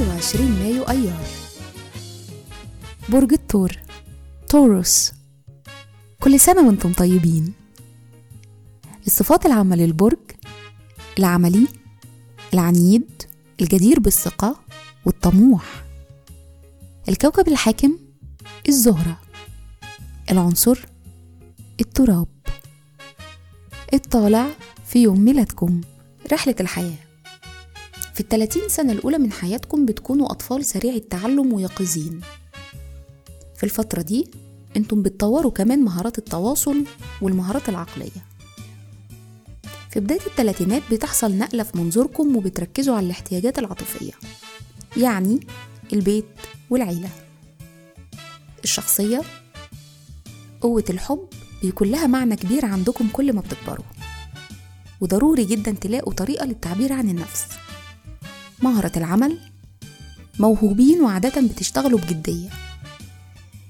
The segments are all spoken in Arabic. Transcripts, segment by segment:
21 مايو أيار. برج الثور توروس كل سنة وأنتم طيبين. الصفات العامة للبرج العملي العنيد الجدير بالثقة والطموح. الكوكب الحاكم الزهرة. العنصر التراب. الطالع في يوم ميلادكم رحلة الحياة. في الثلاثين سنة الأولى من حياتكم بتكونوا أطفال سريع التعلم ويقظين. في الفترة دي أنتم بتطوروا كمان مهارات التواصل والمهارات العقلية. في بداية الثلاثينات بتحصل نقلة في منظوركم وبتركزوا على الاحتياجات العاطفية يعني البيت والعيلة. الشخصية قوة الحب بيكون لها معنى كبير عندكم كل ما بتكبروا. وضروري جدا تلاقوا طريقة للتعبير عن النفس. مهرة العمل موهوبين وعادة بتشتغلوا بجدية.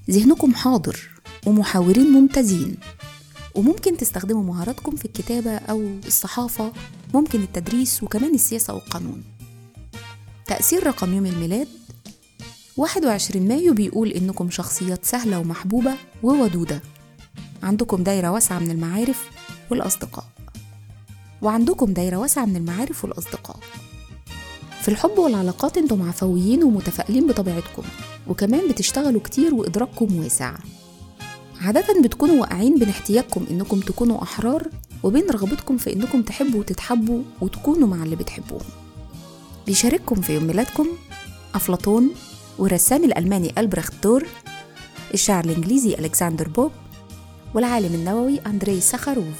ذهنكم حاضر ومحاورين ممتازين وممكن تستخدموا مهاراتكم في الكتابة أو الصحافة ممكن التدريس وكمان السياسة والقانون. تأثير رقم يوم الميلاد 21 مايو بيقول إنكم شخصيات سهلة ومحبوبة وودودة. عندكم دايرة واسعة من المعارف والأصدقاء. وعندكم دايرة واسعة من المعارف والأصدقاء. في الحب والعلاقات أنتم عفويين ومتفائلين بطبيعتكم وكمان بتشتغلوا كتير وإدراككم واسع. عادة بتكونوا واقعين بين احتياجكم إنكم تكونوا أحرار وبين رغبتكم في إنكم تحبوا وتتحبوا وتكونوا مع اللي بتحبوهم بيشارككم في يوم ميلادكم أفلاطون والرسام الألماني ألبرخت دور الشاعر الإنجليزي ألكسندر بوب والعالم النووي أندري ساخاروف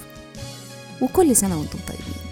وكل سنة وأنتم طيبين.